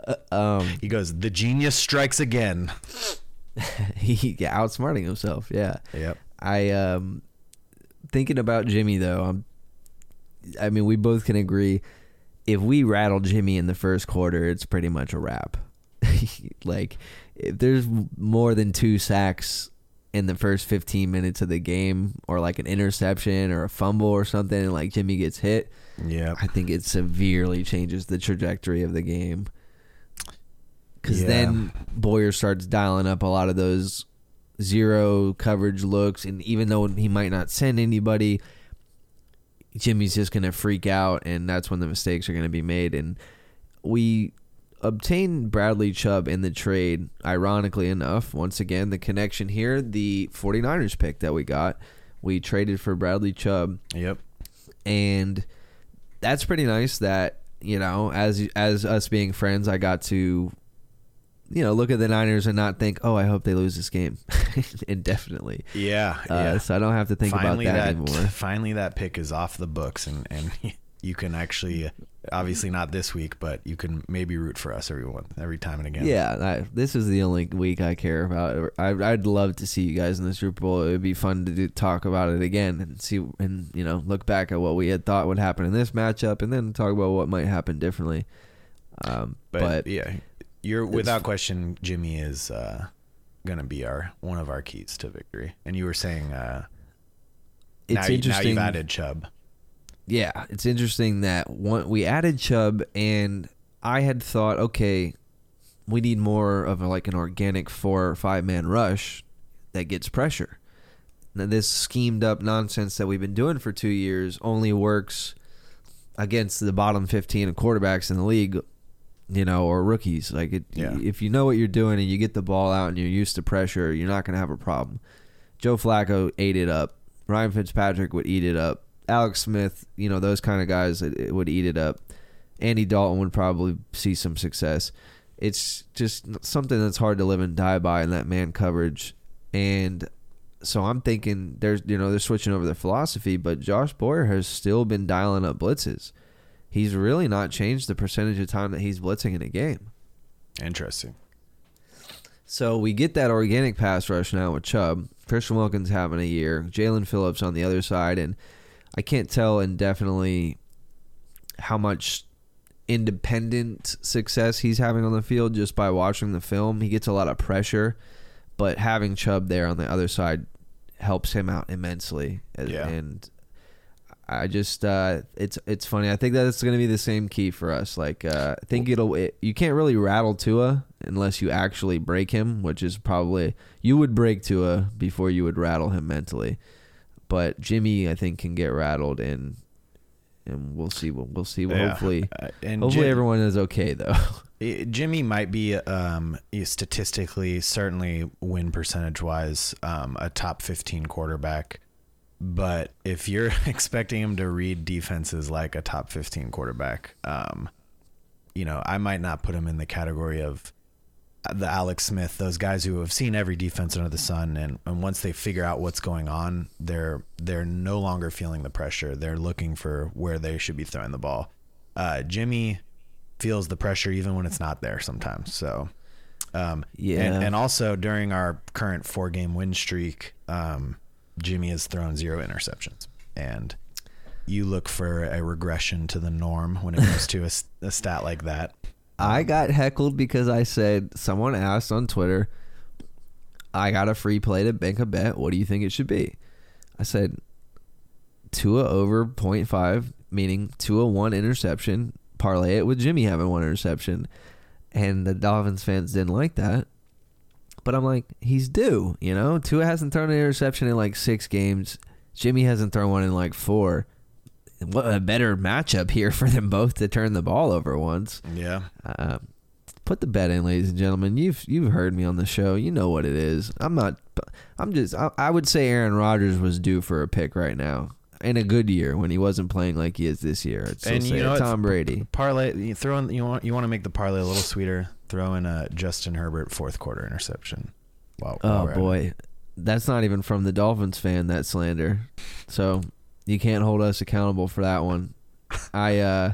Uh, um, He goes, "The genius strikes again." he outsmarting himself. Yeah. Yep. I um thinking about Jimmy though. I'm, I mean, we both can agree if we rattle Jimmy in the first quarter, it's pretty much a wrap. *laughs* like if there's more than two sacks in the first 15 minutes of the game or like an interception or a fumble or something and like Jimmy gets hit, yeah. I think it severely changes the trajectory of the game. Because Yeah. then Boyer starts dialing up a lot of those zero coverage looks, and even though he might not send anybody, Jimmy's just going to freak out, and that's when the mistakes are going to be made. And we obtained Bradley Chubb in the trade, ironically enough. Once again, the connection here, the 49ers pick that we got, we traded for Bradley Chubb Yep. and that's pretty nice that you know as as us being friends i got to you know look at the niners and not think oh i hope they lose this game. *laughs* Indefinitely. Yeah. uh, yeah. so i don't have to think finally about that, that anymore. *laughs* finally that pick is off the books and and *laughs* you can actually obviously not this week but you can maybe root for us every one every time and again. Yeah I, this is the only week i care about. I, i'd love to see you guys in the super bowl. It would be fun to do, talk about it again and see and you know look back at what we had thought would happen in this matchup and then talk about what might happen differently. Um, but, but yeah you're without question jimmy is uh gonna be our one of our keys to victory and you were saying uh it's now, you- now interesting you've added chubb yeah, it's interesting that one we added Chubb, and I had thought, okay, we need more of a, like an organic four or five man rush that gets pressure. Now, this schemed up nonsense that we've been doing for two years only works against the bottom fifteen of quarterbacks in the league, you know, or rookies. Like, it, Yeah. if you know what you're doing and you get the ball out and you're used to pressure, you're not going to have a problem. Joe Flacco ate it up. Ryan Fitzpatrick would eat it up. Alex Smith, you know, those kind of guys it, it eh, would eat it up. Andy Dalton would probably see some success. It's just something that's hard to live and die by in that man coverage. And so I'm thinking there's, you know, they're switching over their philosophy, but Josh Boyer has still been dialing up blitzes. He's really not changed the percentage of time that he's blitzing in a game. interesting So we get that organic pass rush now with Chubb. Christian Wilkins having a year. Jaelan Phillips on the other side, and I can't tell indefinitely how much independent success he's having on the field just by watching the film. He gets a lot of pressure, but having Chubb there on the other side helps him out immensely. Yeah. And I just uh, it's it's funny. I think that it's going to be the same key for us. Like uh, I think it'll it, you can't really rattle Tua unless you actually break him, which is probably you would break Tua before you would rattle him mentally. But Jimmy, I think, can get rattled and and we'll see. We'll, we'll see. Yeah. Hopefully, Uh, and hopefully Jim- everyone is okay though. *laughs* Jimmy might be um, statistically, certainly win percentage wise, um, a top 15 quarterback. But if you're *laughs* expecting him to read defenses like a top 15 quarterback, um, you know, I might not put him in the category of the Alex Smith, those guys who have seen every defense under the sun, and, and once they figure out what's going on, they're they're no longer feeling the pressure. They're looking for where they should be throwing the ball. Uh, Jimmy feels the pressure even when it's not there sometimes. So, um, Yeah. and, and also during our current four game win streak, um, Jimmy has thrown zero interceptions, and you look for a regression to the norm when it comes to a stat like that. I got heckled because I said someone asked on Twitter, I got a free play to bank a bet. What do you think it should be? I said Tua over 0.5, meaning Tua one interception, parlay it with Jimmy having one interception. And the Dolphins fans didn't like that. But I'm like, he's due, you know? Tua hasn't thrown an interception in like six games. Jimmy hasn't thrown one in like four. What a better matchup *laughs* here for them both to turn the ball over once. Yeah. Uh, put the bet in, ladies and gentlemen. You've you've heard me on the show. You know what it is. I'm not. I'm just. I, I would say Aaron Rodgers was due for a pick right now in a good year when he wasn't playing like he is this year. I'd still And say you know it. Tom Brady. Parlay, you throw in, you want you want to make the parlay a little sweeter. Throw in a Justin Herbert fourth quarter interception. Wow. Oh boy, that's not even from the Dolphins fan. That slander. So you can't hold us accountable for that one. I uh,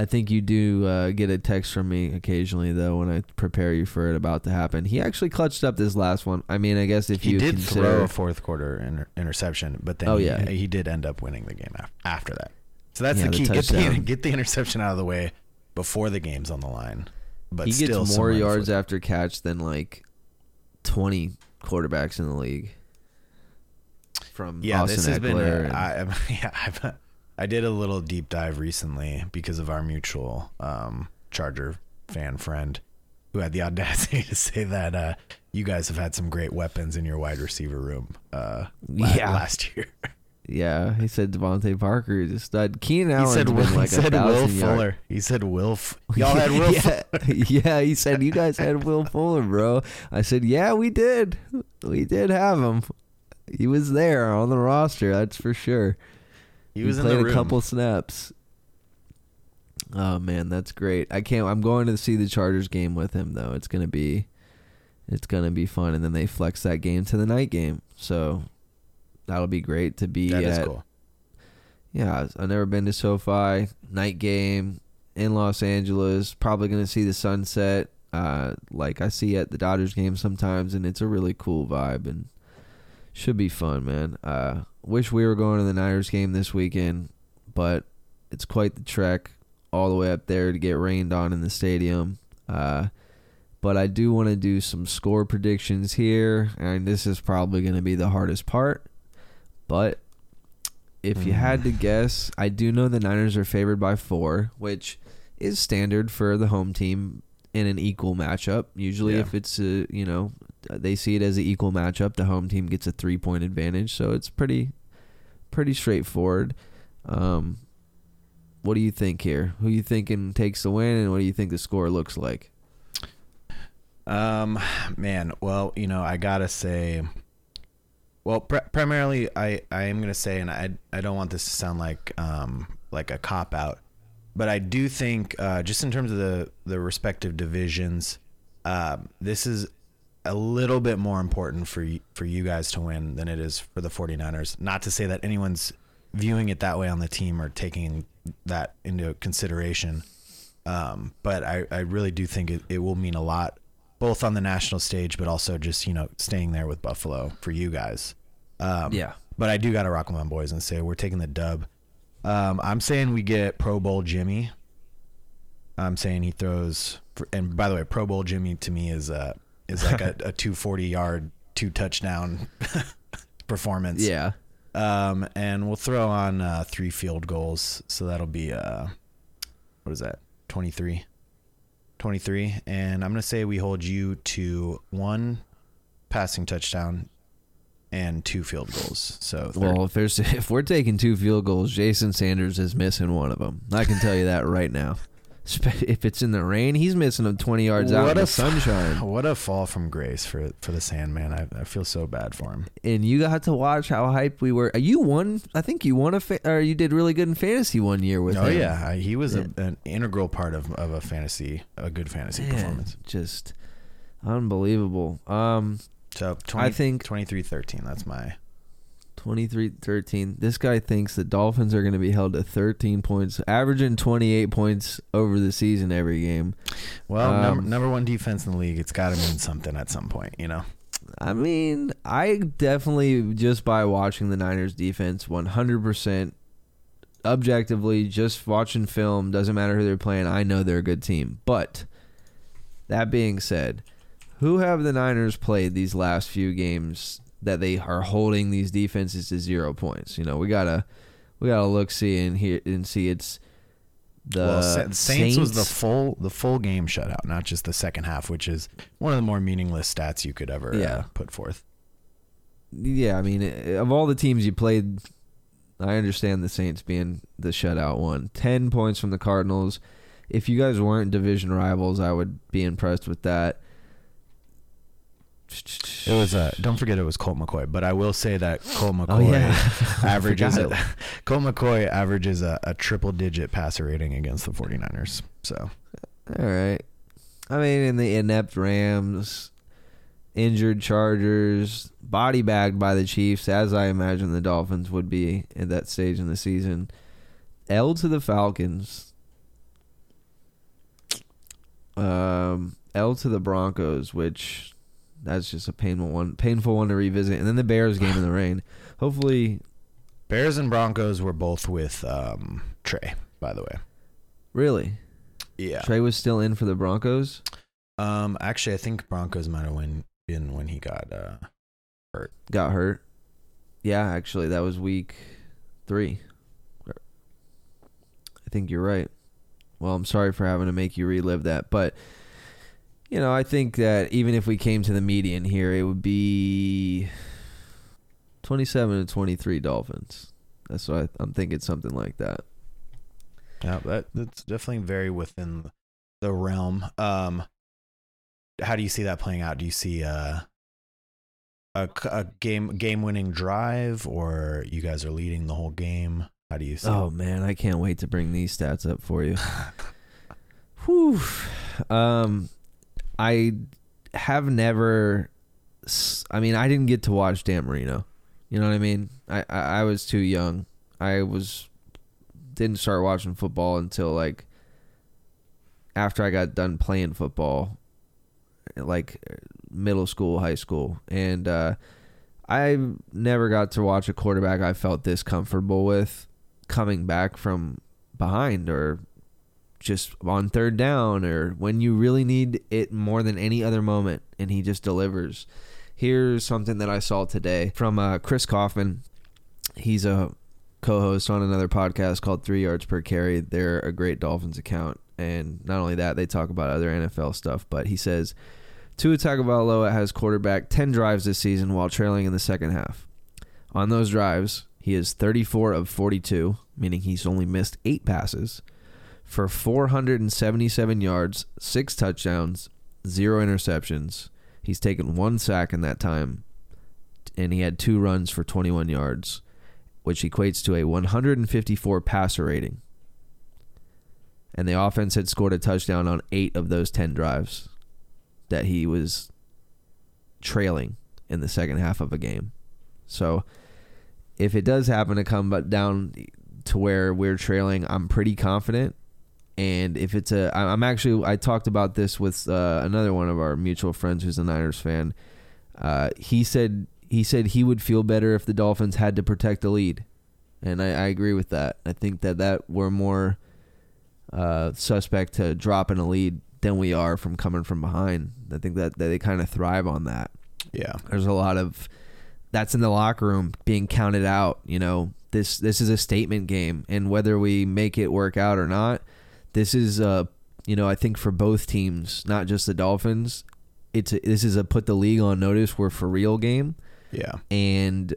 I think you do uh, get a text from me occasionally though when I prepare you for it about to happen. He actually clutched up this last one. I mean, I guess if He you did consider, throw a fourth quarter inter- interception, but then Oh, he, yeah. he did end up winning the game after that. So that's Yeah, the the key. get, the, get the interception out of the way before the game's on the line. But he gets more the yards after catch than like twenty quarterbacks in the league. From Yeah, Austin this has been. Ekeler and- I, *laughs* yeah, I've, I did a little deep dive recently because of our mutual um, Charger fan friend who had the *laughs* audacity to say that uh, you guys have had some great weapons in your wide receiver room uh, la- Yeah. last year. *laughs* yeah, he said DeVante Parker is a stud. Keenan he said, Will, like he said Will. Fuller. He said Will. F- *laughs* Y'all had Will yeah, yeah, he said you guys had Will Fuller, bro. I said, yeah, we did. We did have him. He was there on the roster, that's for sure. He was in played a couple snaps. Oh man, that's great. I can't. I'm going to see the Chargers game with him though. It's gonna be, it's gonna be fun. And then they flex that game to the night game, so that'll be great to be That is at. cool. Yeah, I've never been to SoFi night game in Los Angeles. Probably gonna see the sunset, uh, like I see at the Dodgers game sometimes, and it's a really cool vibe and should be fun, man. Uh, wish we were going to the Niners game this weekend, but it's quite the trek all the way up there to get rained on in the stadium. Uh, but I do want to do some score predictions here, and this is probably going to be the hardest part. But if you had to guess, I do know the Niners are favored by four, which is standard for the home team in an equal matchup. Usually, Yeah. if it's a, you know they see it as an equal matchup, the home team gets a three point advantage. So it's pretty pretty straightforward. Um, what do you think here? Who you thinking takes the win, and what do you think the score looks like? Um, man, well, you know, I gotta say, well, pr- primarily, I I am gonna say, and I I don't want this to sound like um like a cop out, but I do think uh, just in terms of the the respective divisions, um, this is a little bit more important for y- for you guys to win than it is for the 49ers. Not to say that anyone's viewing it that way on the team or taking that into consideration. Um, but I, I really do think it, it will mean a lot, both on the national stage, but also just, you know, staying there with Buffalo for you guys. Um, Yeah. But I do got to rock with my boys and say we're taking the dub. Um, I'm saying we get Pro Bowl Jimmy. I'm saying he throws, for, and by the way, Pro Bowl Jimmy to me is uh is like a, *laughs* a 240 yard, two touchdown *laughs* performance. Yeah, Um, and we'll throw on uh, three field goals. So that'll be, uh, what is that? 23. 23. And I'm going to say we hold you to one passing touchdown and two field goals. So, 30. Well, if there's *laughs* if we're taking two field goals, Jason Sanders is missing one of them. I can tell you that right now. If it's in the rain, he's missing them 20 yards out in the f- sunshine. *sighs* What a fall from grace for for the Sandman. I, I feel so bad for him. And you got to watch how hyped we were. You won. I think you won a fa- or you did really good in fantasy one year with Oh him. yeah, he was Yeah. a, an integral part of, of a fantasy, a good fantasy Man, performance. Just Unbelievable. Um, So 20, I think- 23-13. That's my 23-13. This guy thinks the Dolphins are going to be held to 13 points, averaging 28 points over the season every game. well Um, number, number one defense in the league. It's got to mean something at some point, you know. I mean, I definitely just by watching the Niners defense 100% objectively just watching film doesn't matter who they're playing, I know they're a good team. But that being said, who have the Niners played these last few games that they are holding these defenses to 0 points? You know, we got to we got to look see and hear and see it's the well, Sa- Saints, was the full the full game shutout, not just the second half, which is one of the more meaningless stats you could ever Yeah. uh, put forth. Yeah, I mean, of all the teams you played, I understand the Saints being the shutout one. 10 points from the Cardinals. If you guys weren't division rivals, I would be impressed with that. It was uh, don't forget it was Colt McCoy, but I will say that Colt McCoy Oh, yeah. *laughs* *laughs* Averages a, Colt McCoy averages a, a triple digit passer rating against the 49ers. So All right. I mean, in the inept Rams, injured Chargers, body bagged by the Chiefs, as I imagine the Dolphins would be at that stage in the season. L to the Falcons. Um, L to the Broncos, which that's just a painful one, painful one to revisit, and then the Bears game in the *sighs* rain. Hopefully, Bears and Broncos were both with um, Trey, by the way. really, Yeah. Trey was still in for the Broncos. Um, actually, I think Broncos might have win, been when he got uh, got hurt. Yeah, actually, that was week three. I think you're right. Well, I'm sorry for having to make you relive that, but you know, I think that even if we came to the median here, it would be 27 to 23 Dolphins. That's what I, I'm thinking, something like that. Yeah, that that's definitely very within the realm. Um, how do you see that playing out? Do you see uh, a a game game winning drive, or you guys are leading the whole game? How do you see? Oh man, I can't wait to bring these stats up for you. *laughs* Whew. Um, I have never. I mean, I didn't get to watch Dan Marino. You know what I mean? I, I I was too young. I was didn't start watching football until like after I got done playing football, like middle school, high school, and uh, I never got to watch a quarterback I felt this comfortable with coming back from behind or just on third down or when you really need it more than any other moment and he just delivers. Here's something that I saw today from uh, Chris Kaufman. He's a co-host on another podcast called Three Yards Per Carry. They're a great Dolphins account, and not only that, they talk about other NFL stuff. But he says Tua Tagovailoa has quarterback ten drives this season while trailing in the second half. On those drives, he is 34 of 42, meaning he's only missed eight passes for 477 yards, six touchdowns, zero interceptions. He's taken one sack in that time, and he had two runs for 21 yards, which equates to a 154 passer rating. And the offense had scored a touchdown on eight of those 10 drives that he was trailing in the second half of a game. So if it does happen to come down to where we're trailing, I'm pretty confident. And if it's a i'm actually, I talked about this with uh, another one of our mutual friends who's a Niners fan. Uh, he said he said he would feel better if the Dolphins had to protect the lead, and I, I agree with that. I think that that we're more uh, suspect to dropping a lead than we are from coming from behind. I think that, that they kind of thrive on that yeah, there's a lot of that's in the locker room being counted out you know this this is a statement game and whether we make it work out or not this is uh you know i think for both teams not just the dolphins it's a, this is a put the league on notice we're for real game yeah. and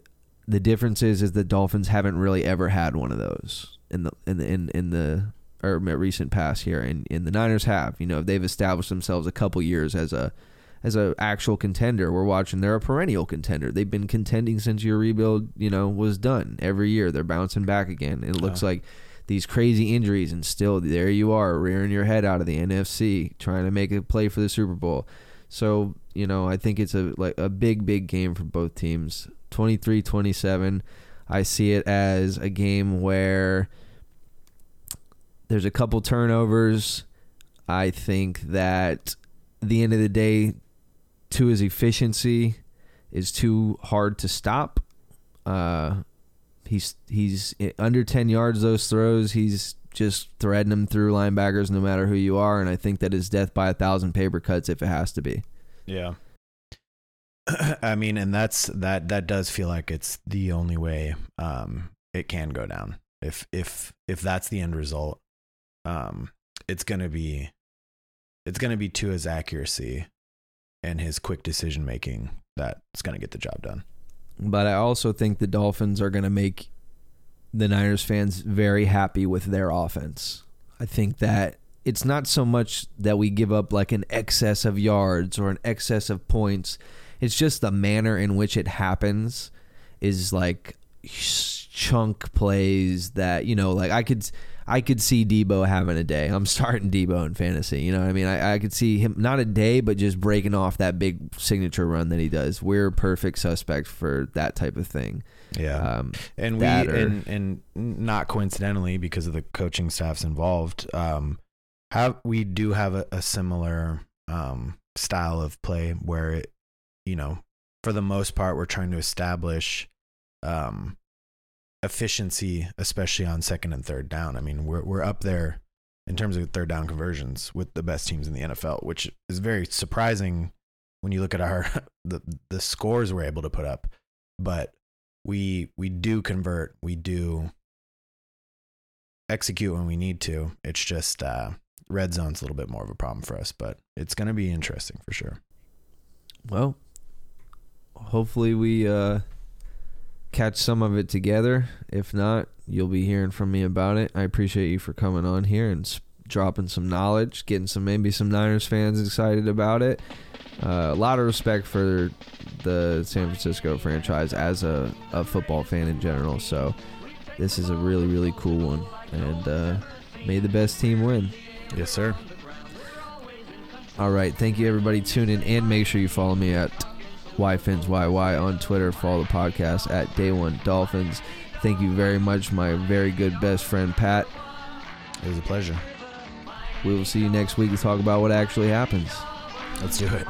the difference is is the dolphins haven't really ever had one of those in the in the in, in the or recent past here and, and the niners have you know they've established themselves a couple years as a as a actual contender. We're watching they're a perennial contender. They've been contending since your rebuild, you know, was done. Every year they're bouncing back again. It looks like these crazy injuries and still there you are rearing your head out of the NFC trying to make a play for the Super Bowl. So, you know, I think it's a like a big big game for both teams. 23-27. I see it as a game where there's a couple turnovers. I think that at the end of the day, Tua's efficiency is too hard to stop. Uh, he's he's under 10 yards those throws. He's just threading them through linebackers no matter who you are and I think that is death by a thousand paper cuts if it has to be. Yeah. *clears throat* I mean, and that's that that does feel like it's the only way um it can go down. If if if that's the end result, um it's to be it's to be to his accuracy and his quick decision making that's to get the job done. But I also think the Dolphins are going to make the Niners fans very happy with their offense. I think that it's not so much that we give up like an excess of yards or an excess of points. It's just the manner in which it happens is like chunk plays that, you know, like I could I could see Deebo having a day. I'm starting Deebo in fantasy. You know what I mean? I, I could see him not a day, but just breaking off that big signature run that he does. We're a perfect suspect for that type of thing. Yeah, um, and we or, and and not coincidentally because of the coaching staffs involved, um, have we do have a, a similar um style of play where it, you know, for the most part, we're trying to establish um efficiency, especially on second and third down. I mean, we're we're up there in terms of third down conversions with the best teams in the NFL, which is very surprising when you look at our *laughs* the the scores we're able to put up. But we we do convert, we do execute when we need to. It's just uh, red zone's a little bit more of a problem for us, but it's going to be interesting for sure. Well, hopefully we uh, catch some of it together. If not, you'll be hearing from me about it. I appreciate you for coming on here and dropping some knowledge, getting some maybe some Niners fans excited about it. Uh, a lot of respect for the San Francisco franchise as a, a football fan in general. So this is a really really cool one, and uh, may the best team win. Yes, sir. All right, thank you everybody. Tune in and make sure you follow me at YFinsYY on Twitter. Follow the podcast at Day One Dolphins. Thank you very much, my very good best friend Pat. It was a pleasure. We will see you next week to talk about what actually happens. Let's do it.